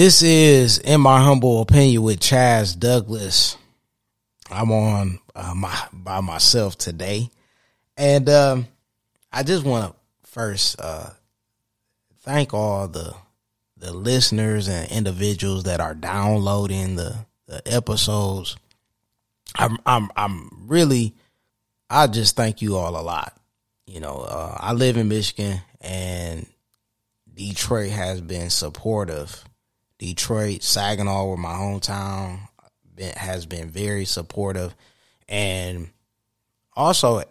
This is, in my humble opinion, with Chaz Douglas. I'm on uh, my by myself today, and um, I just want to first uh, thank all the the listeners and individuals that are downloading the the episodes. I'm I'm I'm really I just thank you all a lot. You know, uh, I live in Michigan and Detroit has been supportive Detroit, Saginaw, where my hometown, has been very supportive, and also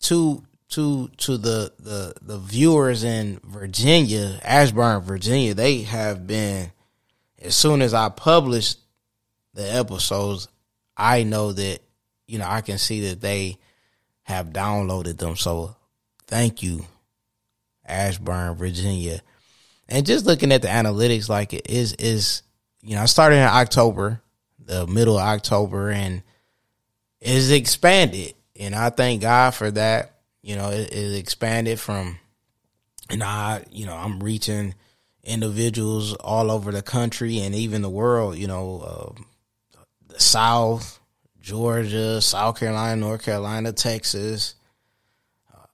to to to the the the viewers in Virginia, Ashburn, Virginia, they have been. As soon as I publish the episodes, I know that you know I can see that they have downloaded them. So thank you, Ashburn, Virginia and just looking at the analytics, like it is is you know I started in October, the middle of October, and it's expanded, and I thank God for that. You know, it, it expanded from, and I you know I'm reaching individuals all over the country and even the world. You know, uh, the South, Georgia, South Carolina, North Carolina, Texas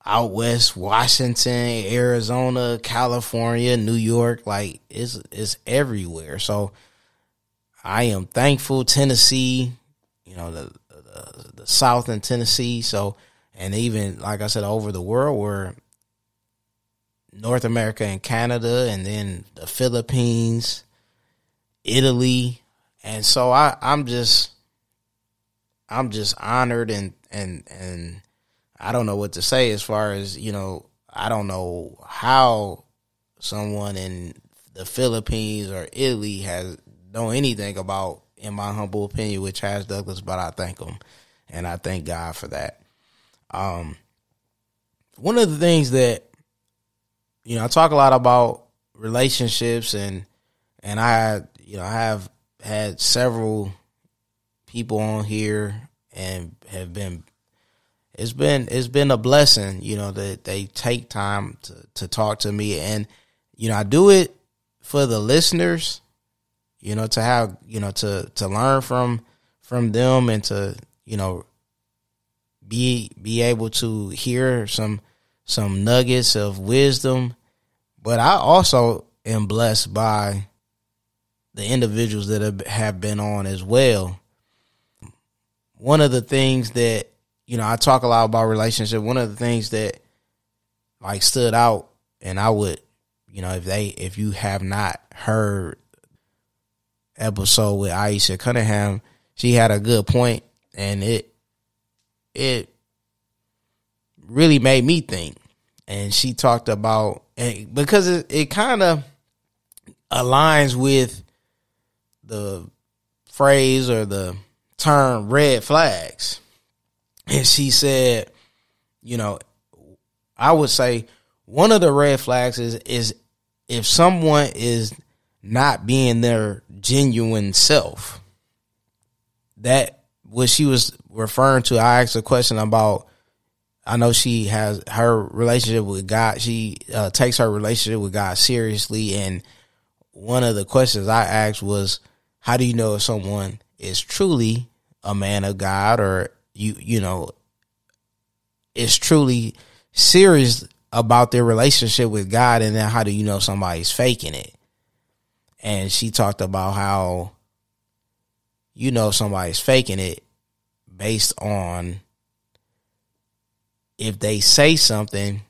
out west, Washington, Arizona, California, New York, like it's it's everywhere. So I am thankful Tennessee, you know, the the, the South in Tennessee. So and even like I said, over the world, where North America and Canada, and then the Philippines, Italy, and so I I'm just I'm just honored and and and I don't know what to say as far as, you know, I don't know how someone in the Philippines or Italy has know anything about, in my humble opinion, with Chaz Douglas, but I thank him and I thank God for that. Um, one of the things that you know, I talk a lot about relationships and and I you know, I have had several people on here and have been it's been it's been a blessing, you know, that they take time to, to talk to me and you know, I do it for the listeners, you know, to have, you know, to to learn from from them and to, you know, be be able to hear some some nuggets of wisdom. But I also am blessed by the individuals that have, have been on as well. One of the things that you know, I talk a lot about relationship. One of the things that like stood out, and I would, you know, if they, if you have not heard episode with Aisha Cunningham, she had a good point, and it, it really made me think. And she talked about, and because it, it kind of aligns with the phrase or the term red flags and she said, you know, I would say one of the red flags is is if someone is not being their genuine self. That what she was referring to. I asked a question about. I know she has her relationship with God. She uh, takes her relationship with God seriously, and one of the questions I asked was, "How do you know if someone is truly a man of God or you you know is truly serious about their relationship with God and then how do you know somebody's faking it? And she talked about how you know somebody's faking it based on if they say something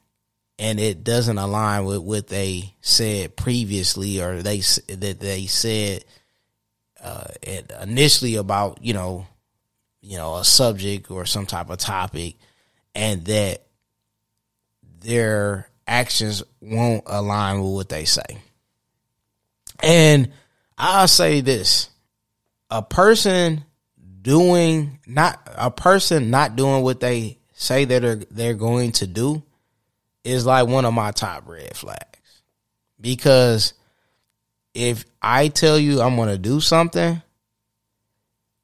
and it doesn't align with what they said previously or they that they said uh, initially about you know you know, a subject or some type of topic and that their actions won't align with what they say. And I'll say this a person doing not a person not doing what they say that they're, they're going to do is like one of my top red flags because if I tell you I'm going to do something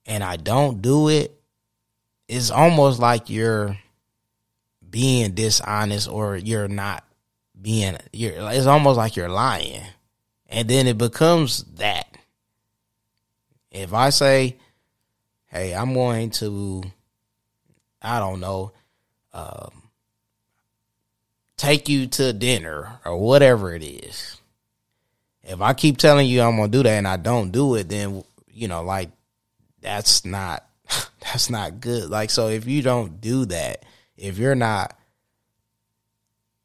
and I don't do it, it's almost like you're being dishonest or you're not being you're it's almost like you're lying. And then it becomes that. If I say, hey, I'm going to, I don't know, um, take you to dinner or whatever it is. If I keep telling you I'm gonna do that and I don't do it, then you know, like that's not that's not good. Like so if you don't do that, if you're not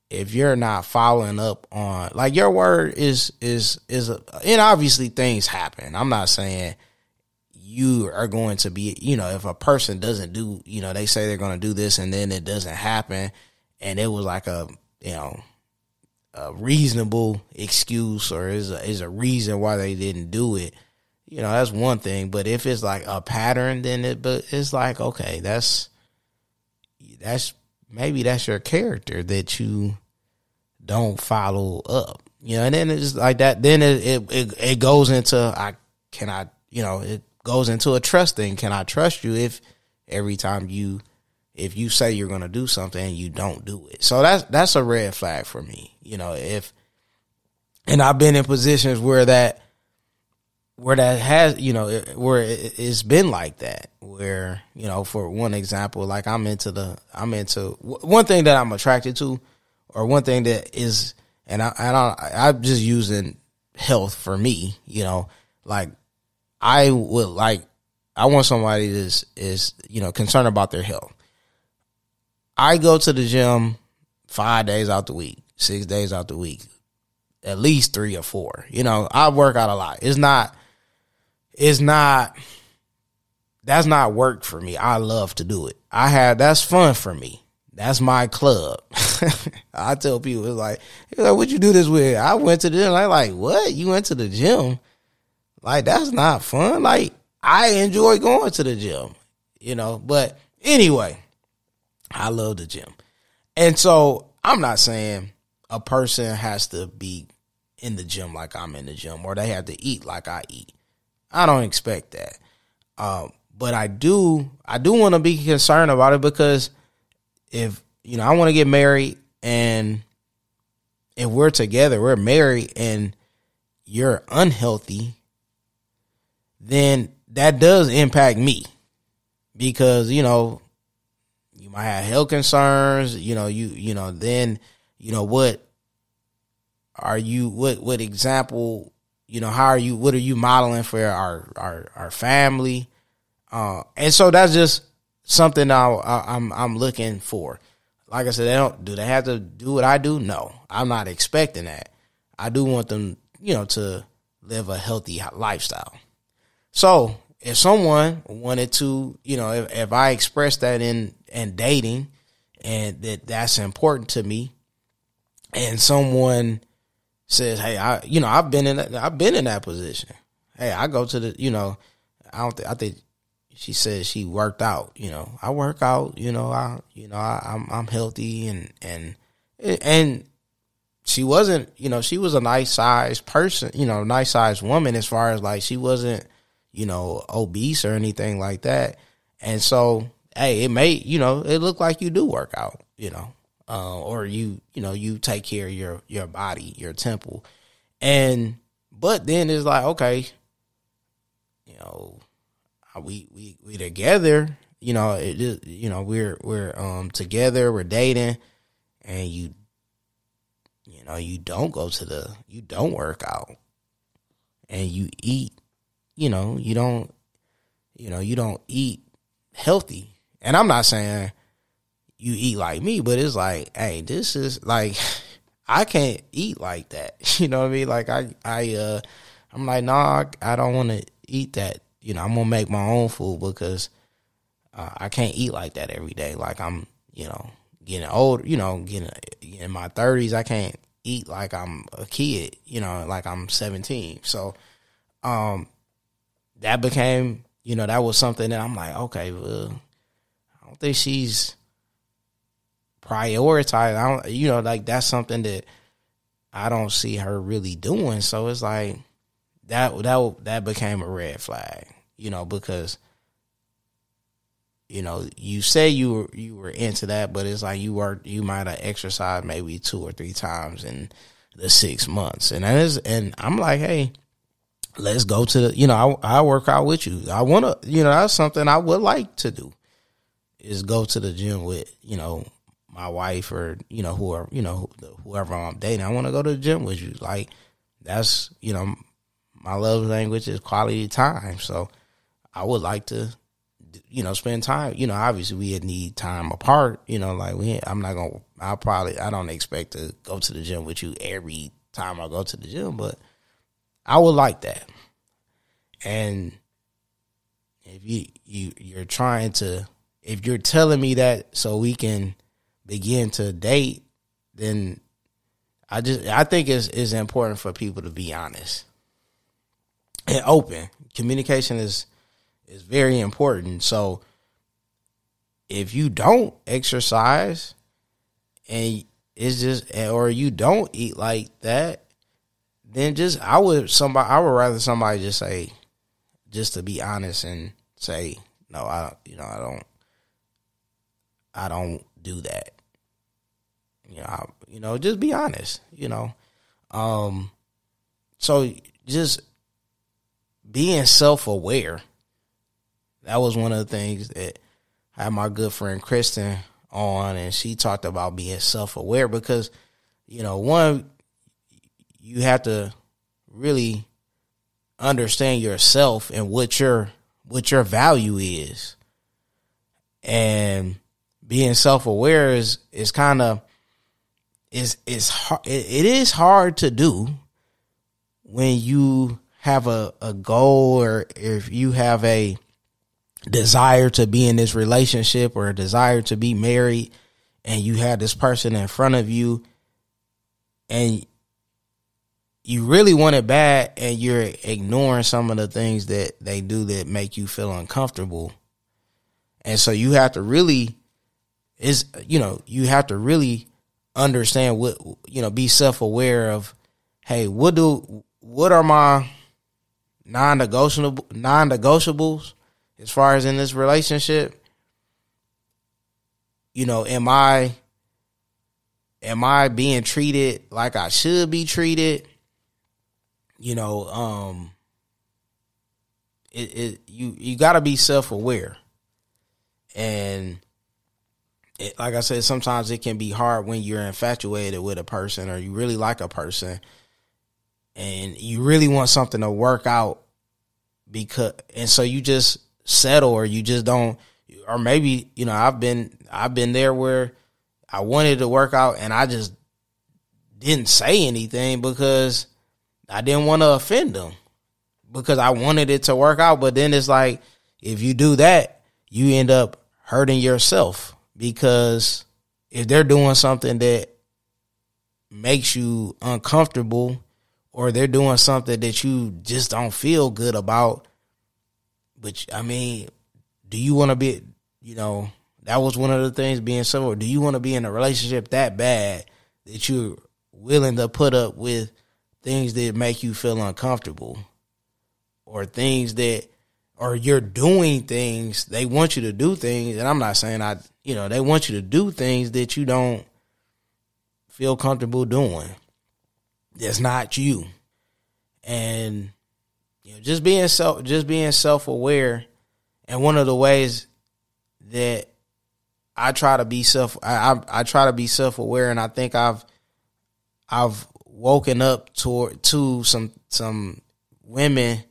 if you're not following up on like your word is is is a, and obviously things happen. I'm not saying you are going to be, you know, if a person doesn't do, you know, they say they're going to do this and then it doesn't happen and it was like a, you know, a reasonable excuse or is a, is a reason why they didn't do it. You know, that's one thing, but if it's like a pattern then it but it's like okay, that's that's maybe that's your character that you don't follow up. You know, and then it's like that then it it it, it goes into I can I, you know, it goes into a trust thing. Can I trust you if every time you if you say you're going to do something you don't do it? So that's that's a red flag for me. You know, if and I've been in positions where that where that has you know where it's been like that where you know for one example like i'm into the i'm into one thing that i'm attracted to or one thing that is and i and I, i'm just using health for me you know like I would like I want somebody that is is you know concerned about their health. I go to the gym five days out the week, six days out the week, at least three or four. You know, I work out a lot. It's not it's not that's not work for me. I love to do it. I have that's fun for me. That's my club. I tell people it's like, like, what you do this with? I went to the gym. I like, what? You went to the gym? Like that's not fun. Like I enjoy going to the gym, you know. But anyway, I love the gym. And so I'm not saying a person has to be in the gym like I'm in the gym or they have to eat like I eat. I don't expect that. Um, but I do I do want to be concerned about it because if you know I want to get married and if we're together, we're married and you're unhealthy then that does impact me because you know you might have health concerns you know you you know then you know what are you what what example you know how are you what are you modeling for our our our family? Uh and so that's just something I, I I'm I'm looking for. Like I said they don't do they have to do what I do? No I'm not expecting that. I do want them you know to live a healthy lifestyle. So if someone wanted to, you know, if, if I express that in in dating and that that's important to me, and someone says, "Hey, I, you know, I've been in, that, I've been in that position. Hey, I go to the, you know, I don't, th- I think she said she worked out. You know, I work out. You know, I, you know, I, I'm I'm healthy and and and she wasn't, you know, she was a nice sized person, you know, nice sized woman as far as like she wasn't you know, obese or anything like that. And so, hey, it may, you know, it look like you do work out, you know, uh, or you, you know, you take care of your your body, your temple, and but then it's like, okay, you know, we we we together, you know, it just, you know, we're we're um together, we're dating, and you, you know, you don't go to the, you don't work out, and you eat you know, you don't, you know, you don't eat healthy. And I'm not saying you eat like me, but it's like, hey, this is like, I can't eat like that. You know what I mean? Like I, I, uh, I'm like, nah, I don't want to eat that. You know, I'm gonna make my own food because uh, I can't eat like that every day. Like I'm, you know, getting old. You know, getting in my 30s, I can't eat like I'm a kid. You know, like I'm 17. So, um, that became, you know, that was something that I'm like, okay, well, I don't think she's prioritized. I don't, you know, like that's something that I don't see her really doing. So it's like that that that became a red flag, you know, because you know you say you were you were into that, but it's like you were you might have exercised maybe two or three times, in the six months. And that is, and I'm like, hey, let's go to the, you know, I, I work out with you. I want to, you know, that's something I would like to do is go to the gym with, you know, my wife or, you know, whoever, you know, whoever I'm dating. I want to go to the gym with you. Like that's, you know, my love language is quality time. So I would like to, you know, spend time, you know, obviously we need time apart, you know, like we, I'm not to, I'll probably, I don't expect to go to the gym with you every time I go to the gym, but I would like that. And if you you you're trying to if you're telling me that so we can begin to date, then I just I think it's it's important for people to be honest and open. Communication is is very important. So if you don't exercise and it's just or you don't eat like that then just I would somebody I would rather somebody just say, just to be honest and say, no, I you know I don't, I don't do that. You know, I, you know, just be honest. You know, um, so just being self aware. That was one of the things that I had my good friend Kristen on, and she talked about being self aware because, you know, one you have to really understand yourself and what your what your value is. And being self-aware is is kind of is is hard, it, it is hard to do when you have a, a goal or if you have a desire to be in this relationship or a desire to be married and you have this person in front of you and you really want it bad and you're ignoring some of the things that they do that make you feel uncomfortable. And so you have to really is you know, you have to really understand what you know, be self-aware of hey, what do what are my non-negotiable non-negotiables as far as in this relationship? You know, am I am I being treated like I should be treated? you know, um, it, it you you got to be self aware, and it, like I said, sometimes it can be hard when you're infatuated with a person or you really like a person, and you really want something to work out because, and so you just settle or you just don't, or maybe you know I've been I've been there where I wanted to work out and I just didn't say anything because I didn't want to offend them because I wanted it to work out. But then it's like, if you do that, you end up hurting yourself because if they're doing something that makes you uncomfortable or they're doing something that you just don't feel good about, but I mean, do you want to be, you know, that was one of the things being civil. Do you want to be in a relationship that bad that you're willing to put up with things that make you feel uncomfortable or things that or you're doing things they want you to do things and i'm not saying i you know they want you to do things that you don't feel comfortable doing. That's not you. And you know just being self just being self-aware and one of the ways that i try to be self i i, I try to be self-aware and i think i've i've woken up toward to some some women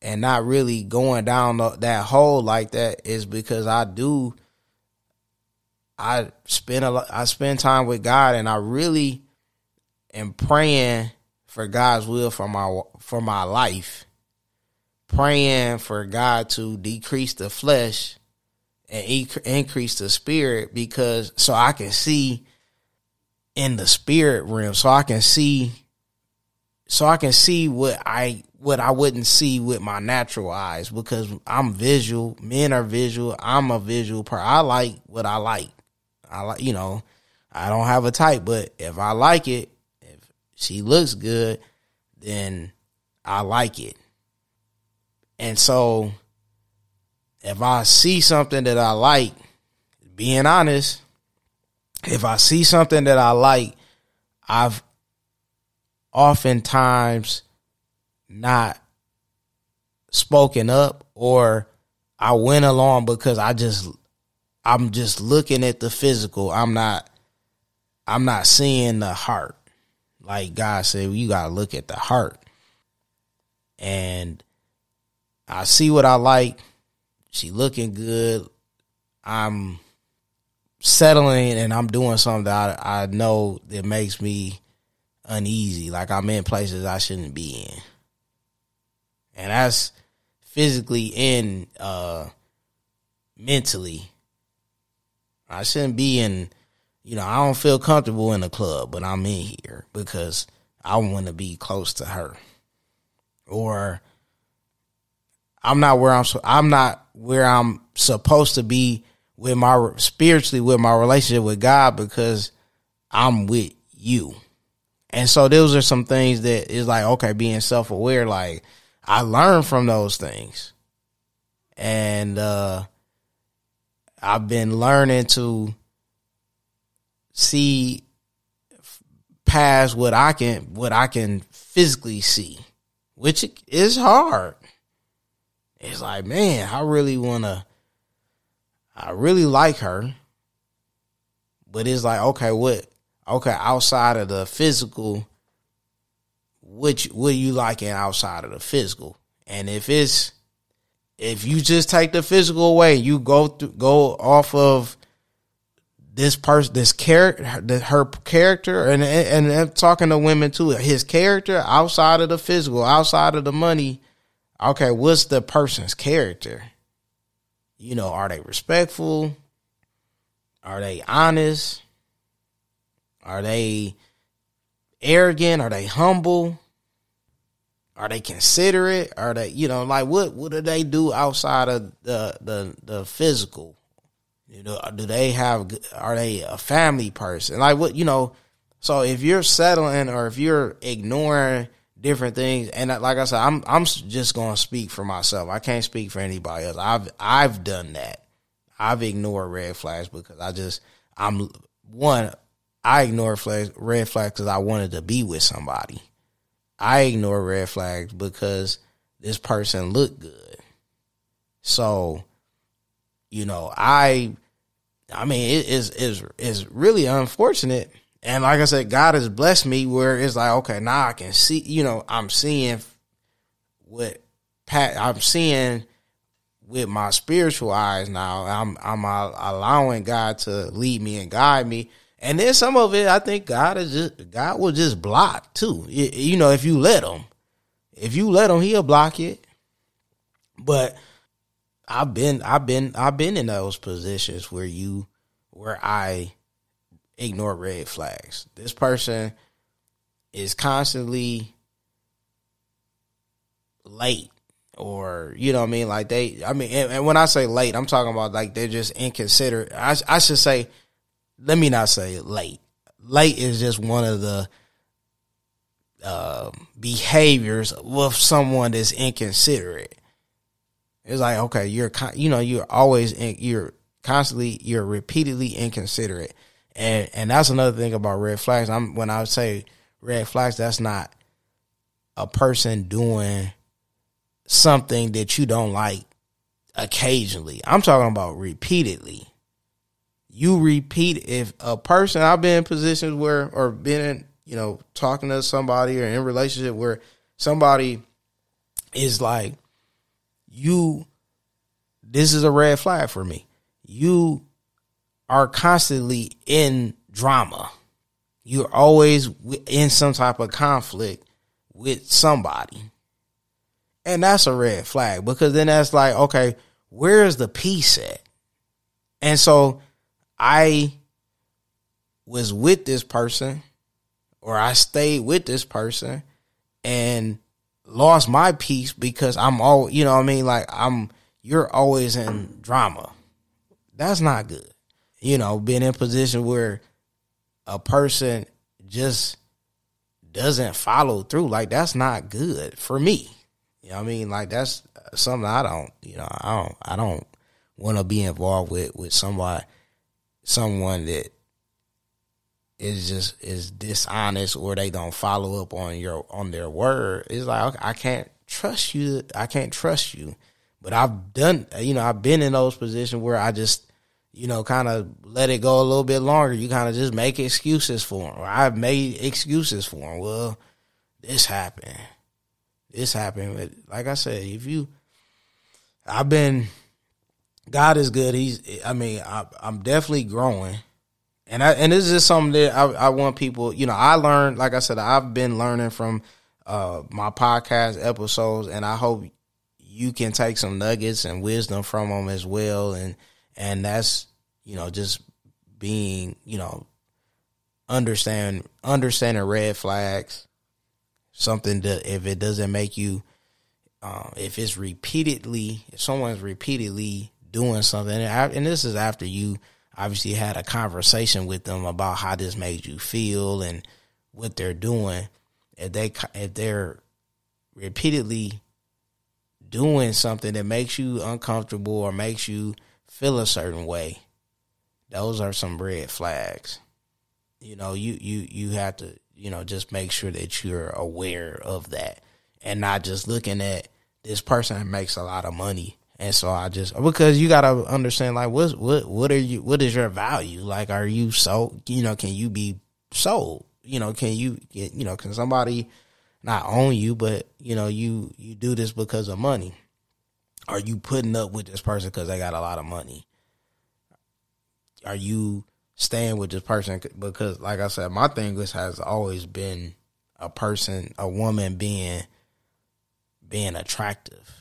and not really going down that hole like that is because I do I spend a lot, I spend time with God and I really am praying for God's will for my for my life. Praying for God to decrease the flesh and increase the spirit because so I can see in the spirit realm so I can see so I can see what I what I wouldn't see with my natural eyes because I'm visual. Men are visual. I'm a visual person. I like what I like. I like you know, I don't have a type, but if I like it, if she looks good, then I like it. And so if I see something that I like, being honest, if I see something that I like, I've oftentimes not spoken up or I went along because I just I'm just looking at the physical. I'm not I'm not seeing the heart. Like God said, you gotta look at the heart. And I see what I like. She looking good. I'm settling and I'm doing something that I, I know that makes me uneasy. Like I'm in places I shouldn't be in. And that's physically and uh mentally. I shouldn't be in you know, I don't feel comfortable in the club, but I'm in here because I want to be close to her. Or I'm not where I'm I'm not where I'm supposed to be with my spiritually with my relationship with God because I'm with you. And so those are some things that is like, okay, being self aware, like I learned from those things. And uh I've been learning to see past what I can what I can physically see, which is hard. It's like, man, I really want to I really like her. But it's like, okay, what? Okay, outside of the physical, which what you liking outside of the physical? And if it's if you just take the physical away, you go through, go off of this person, this character, her character, and, and and talking to women too. His character outside of the physical, outside of the money. Okay, what's the person's character? You know, are they respectful? Are they honest? Are they arrogant? Are they humble? Are they considerate? Are they, you know, like what what do they do outside of the the the physical? You know, do they have are they a family person? Like what, you know, so if you're settling or if you're ignoring different things. And uh, like I said, I'm I'm just going to speak for myself. I can't speak for anybody else. I've I've done that. I've ignored red flags because I just I'm one. I ignore flags, red flags because I wanted to be with somebody. I ignore red flags because this person looked good. So, you know, I, I mean, it is is is really unfortunate and like I said, God has blessed me where it's like, okay, now I can see, you know, I'm seeing what Pat, I'm seeing with my spiritual eyes now. I'm I'm allowing God to lead me and guide me. And then some of it, I think God is just God will just block too. You know, if you let him, if you let him, he'll block it. But I've been I've been I've been in those positions where you where I ignore red flags. This person is constantly late or you know what I mean like they I mean and, and, when I say late I'm talking about like they're just inconsiderate I, I should say let me not say late late is just one of the uh, behaviors with someone that's inconsiderate it's like okay you're you know you're always in, you're constantly you're repeatedly inconsiderate and and that's another thing about red flags. I'm when I say red flags, that's not a person doing something that you don't like occasionally. I'm talking about repeatedly. You repeat if a person I've been in positions where or been in, you know, talking to somebody or in relationship where somebody is like, you this is a red flag for me. You are constantly in drama. You're always in some type of conflict with somebody. And that's a red flag because then that's like, okay, where is the peace at? And so I was with this person or I stayed with this person and lost my peace because I'm all, you know what I mean? Like I'm, you're always in drama. That's not good you know, being in a position where a person just doesn't follow through, like that's not good for me. You know what I mean? Like that's something I don't, you know, I don't I don't want to be involved with with somebody someone that is just is dishonest or they don't follow up on your on their word, it's like okay, I can't trust you. I can't trust you. But I've done, you know, I've been in those positions where I just, you know, kind of let it go a little bit longer. You kind of just make excuses for them. Or I've made excuses for them. Well, this happened. This happened. But like I said, if you, I've been, God is good. He's, I mean, I, I'm definitely growing. And I, and this is something that I, I want people, you know, I learned, like I said, I've been learning from uh, my podcast episodes, and I hope you can take some nuggets and wisdom from them as well. And and that's you know just being you know understand understanding red flags. Something that if it doesn't make you, uh, if it's repeatedly, if someone's repeatedly doing something, and this is after you obviously had a conversation with them about how this made you feel and what they're doing. If they if they're repeatedly doing something that makes you uncomfortable or makes you feel a certain way, those are some red flags. You know, you you you have to you know just make sure that you're aware of that and not just looking at this person makes a lot of money and so I just because you gotta understand like what what what are you what is your value like are you sold? you know can you be sold you know, can you get, you know, can somebody not own you, but you know, you you do this because of money? Are you putting up with this person because they got a lot of money? Are you staying with this person because, like I said, my thing was has always been a person, a woman being being attractive.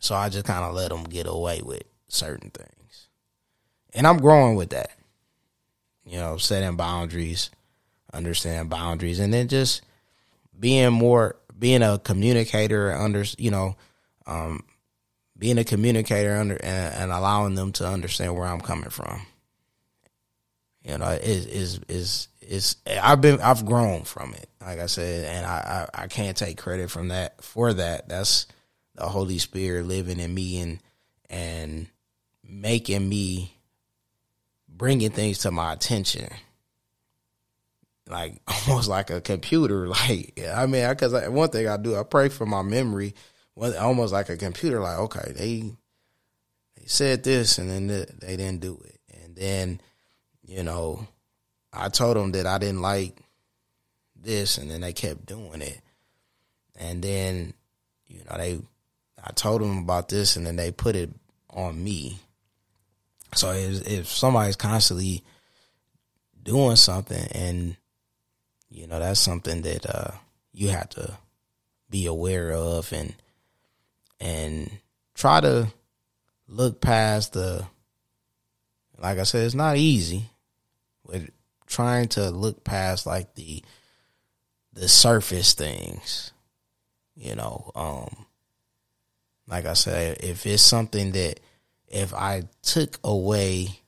So I just kind of let them get away with certain things, and I'm growing with that. You know, setting boundaries understand boundaries, and then just being more being a communicator under you know um, being a communicator under and, and, allowing them to understand where I'm coming from. You know, is is is is I've been I've grown from it, like I said, and I, I I can't take credit from that for that. That's the Holy Spirit living in me and and making me bringing things to my attention like almost like a computer. Like I mean, because one thing I do, I pray for my memory. Almost like a computer. Like okay, they they said this and then they didn't do it, and then you know I told them that I didn't like this, and then they kept doing it, and then you know they I told them about this, and then they put it on me. So if, if somebody's constantly doing something and you know that's something that uh, you have to be aware of and and try to look past the like I said, it's not easy. But trying to look past like the the surface things. You know, um like I said, if it's something that if I took away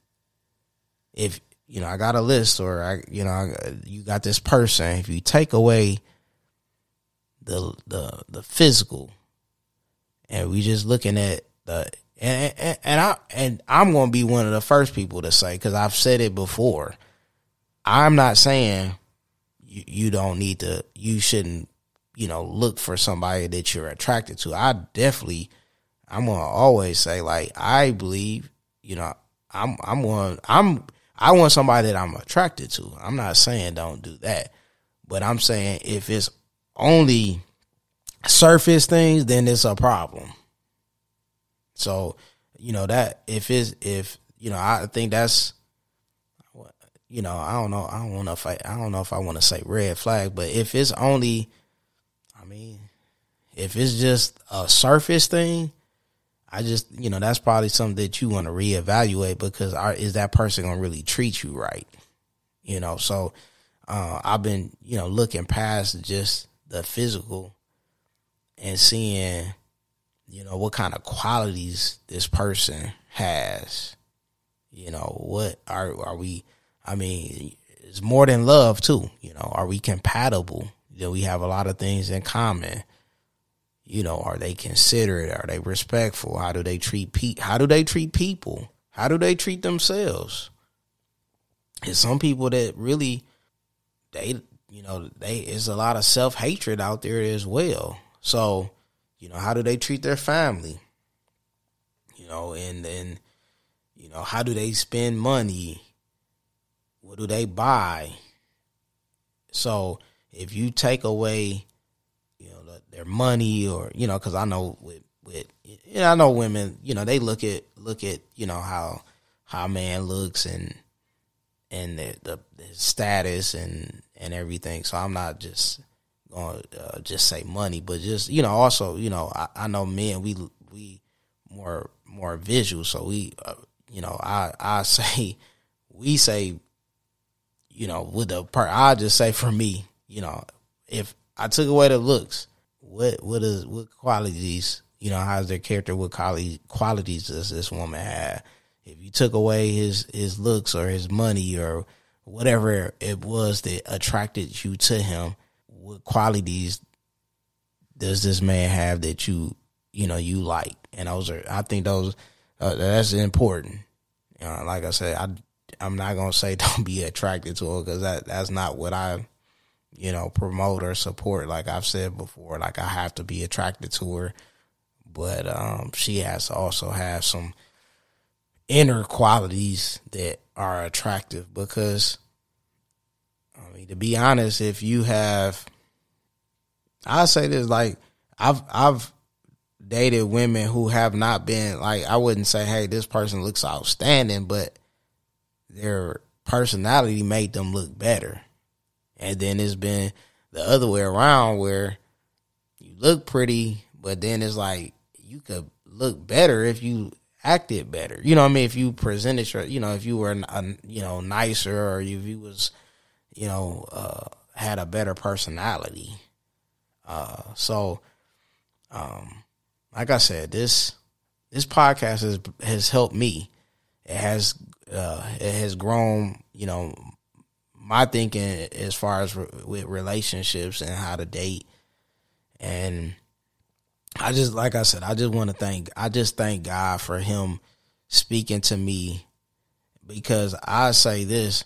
if you know, I got a list or I, you know, you got this person. If you take away the the the physical, and we just looking at the and and, and I and I'm going to be one of the first people to say because I've said it before. I'm not saying you, you don't need to. You shouldn't. You know, look for somebody that you're attracted to. I definitely. I'm gonna always say like I believe. You know, I'm I'm going. I'm I want somebody that I'm attracted to. I'm not saying don't do that, but I'm saying if it's only surface things, then it's a problem. So, you know that if it's if you know, I think that's you know, I don't know, I don't know if I I don't know if I want to say red flag, but if it's only mean, if it's just a surface thing, I just, you know, that's probably something that you want to reevaluate because are, is that person to really treat you right? You know, so uh, I've been, you know, looking past just the physical and seeing, you know, what kind of qualities this person has. You know, what are are we? I mean, it's more than love too. You know, are we compatible? Do we have a lot of things in common? You know, are they considerate? Are they respectful? How do they treat pe- How do they treat people? How do they treat themselves? And some people that really they you know, they it's a lot of self hatred out there as well. So, you know, how do they treat their family? You know, and then, you know, how do they spend money? What do they buy? So, if you take away, you know, their money or you know, because I know with with you know, I know women, you know, they look at look at you know how how man looks and and the, the, the status and and everything. So I'm not just to uh, just say money, but just you know, also you know, I, I know men we we more more visual, so we uh, you know, I I say we say you know with the part I just say for me, you know, if I took away the looks, what what is what qualities you know how's their character? What qualities does this woman have? If you took away his his looks or his money or whatever it was that attracted you to him, what qualities does this man have that you you know you like? And those are I think those uh, that's important. You know, like I said, I I'm not gonna say don't be attracted to her because that that's not what I you know promote or support. Like I've said before, like I have to be attracted to her, but um, she has to also have some inner qualities that are attractive because I mean to be honest, if you have I say this like I've I've dated women who have not been like I wouldn't say, hey, this person looks outstanding, but their personality made them look better. And then it's been the other way around where you look pretty, but then it's like you could look better if you acted better. You know what I mean? If you presented your, you know, if you were, a, you know, nicer or if you was, you know, uh, had a better personality. Uh, so, um, like I said, this, this podcast has, has helped me. It has, uh, it has grown, you know, my thinking as far as re- with relationships and how to date. And, I just like I said, I just want to thank I just thank God for him speaking to me because I say this,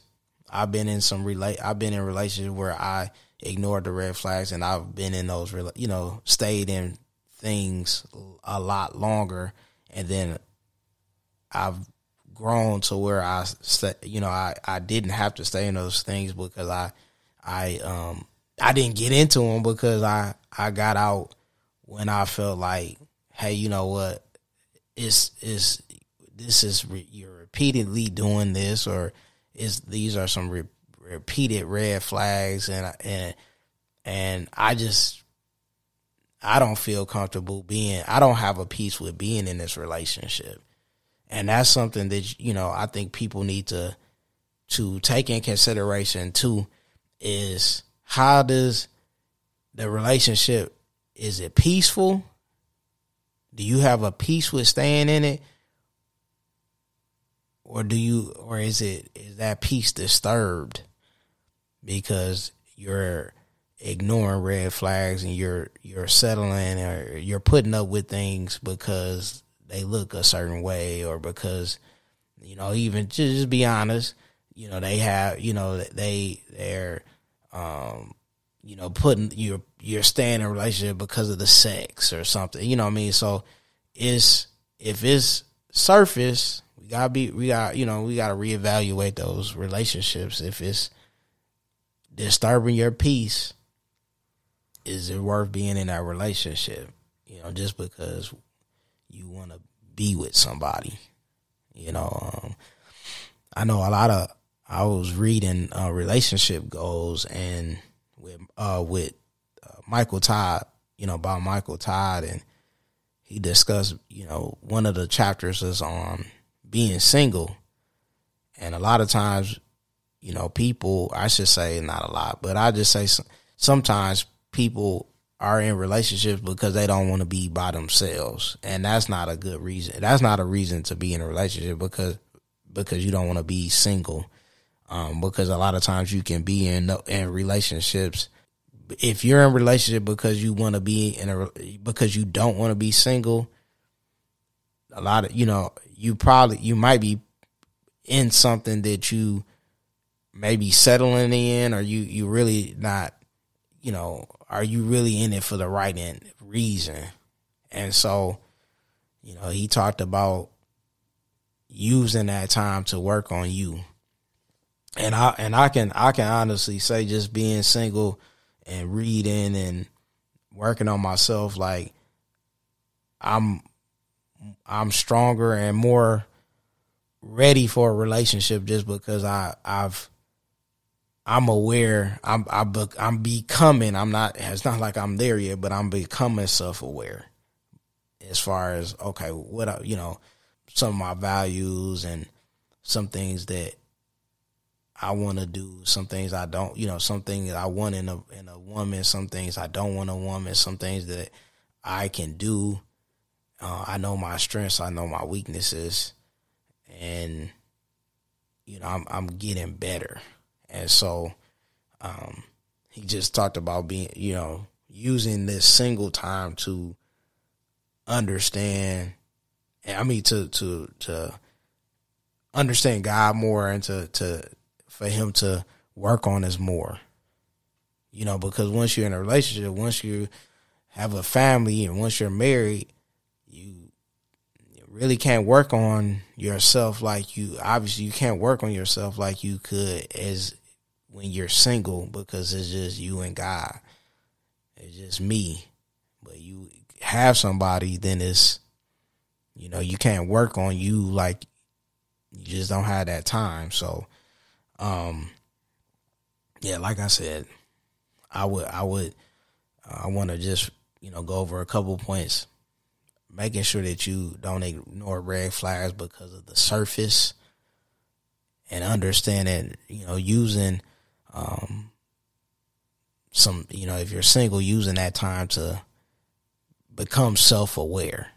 I've been in some relate I've been in relationships where I ignored the red flags and I've been in those you know, stayed in things a lot longer and then I've grown to where I you know, I I didn't have to stay in those things because I I um I didn't get into them because I I got out when I felt like, hey, you know what, it's is this is re- you're repeatedly doing this, or is these are some re- repeated red flags, and and and I just I don't feel comfortable being. I don't have a peace with being in this relationship, and that's something that you know I think people need to to take in consideration too. Is how does the relationship is it peaceful? Do you have a peace with staying in it? Or do you or is it is that peace disturbed because you're ignoring red flags and you're you're settling or you're putting up with things because they look a certain way or because you know even just, just be honest you know they have you know they they're um you know, putting you're you're staying in relationship because of the sex or something. You know what I mean? So it's if it's surface, we gotta be we got you know, we gotta reevaluate those relationships. If it's disturbing your peace, is it worth being in that relationship? You know, just because you wanna be with somebody. You know, um, I know a lot of I was reading uh, relationship goals and with uh, with uh, Michael Todd, you know, by Michael Todd, and he discussed, you know, one of the chapters is on being single, and a lot of times, you know, people, I should say not a lot, but I just say sometimes people are in relationships because they don't want to be by themselves, and that's not a good reason. That's not a reason to be in a relationship because because you don't want to be single um, because a lot of times you can be in in relationships. If you're in relationship because you want to be in a because you don't want to be single, a lot of you know you probably you might be in something that you maybe settling in or you you really not you know are you really in it for the right end reason? And so you know he talked about using that time to work on you. And i and i can i can honestly say just being single and reading and working on myself like i'm i'm stronger and more ready for a relationship just because i i've I'm aware. I'm I, I'm becoming. I'm not. It's not like I'm there yet, but I'm becoming self aware. As far as okay, what I, you know, some of my values and some things that I want to do, some things I don't. You know, some things I want in a in a woman, some things I don't want a woman, some things that I can do. Uh, I know my strengths. I know my weaknesses, and you know, I'm I'm getting better. And so um, he just talked about being, you know, using this single time to understand I mean to to to understand God more and to to for him to work on us more. You know, because once you're in a relationship, once you have a family and once you're married, you really can't work on yourself like you obviously you can't work on yourself like you could as when you're single because it's just you and God. It's just me. But you have somebody, then it's you know, you can't work on you like you just don't have that time. So um yeah, like I said, I would I would uh, I want to just, you know, go over a couple points making sure that you don't ignore red flags because of the surface and understanding, you know, using um, some, you know, if you're single, using that time to become self aware,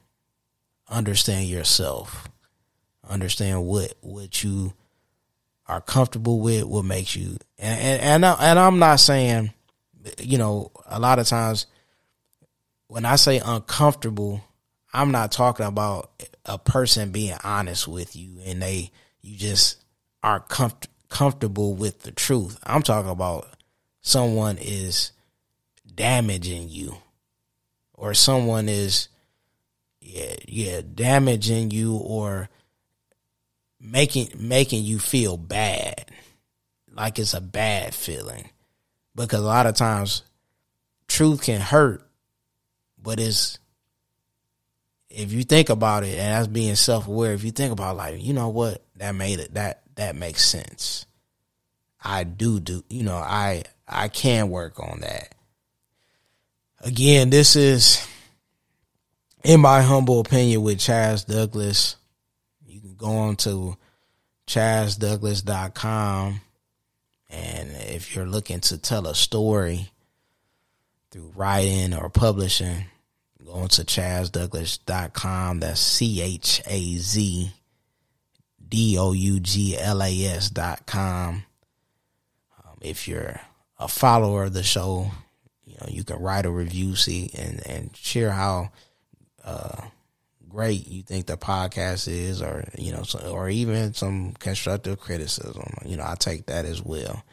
understand yourself, understand what what you are comfortable with, what makes you, and and and, I, and I'm not saying, you know, a lot of times when I say uncomfortable, I'm not talking about a person being honest with you and they you just aren't comfortable comfortable with the truth. I'm talking about someone is damaging you or someone is yeah, yeah, damaging you or making making you feel bad. Like it's a bad feeling. Because a lot of times truth can hurt, but it's if you think about it, and that's being self aware, if you think about like, you know what, that made it that that makes sense. I do do, you know, I I can work on that. Again, this is in my humble opinion with Chaz Douglas. You can go on to chazdouglas.com and if you're looking to tell a story through writing or publishing, go on to chazdouglas.com. That's C H A Z D O U G L A S dot com. Um, if you're a follower of the show, you know, you can write a review, see, and, and share how uh, great you think the podcast is, or, you know, so, or even some constructive criticism. You know, I take that as well.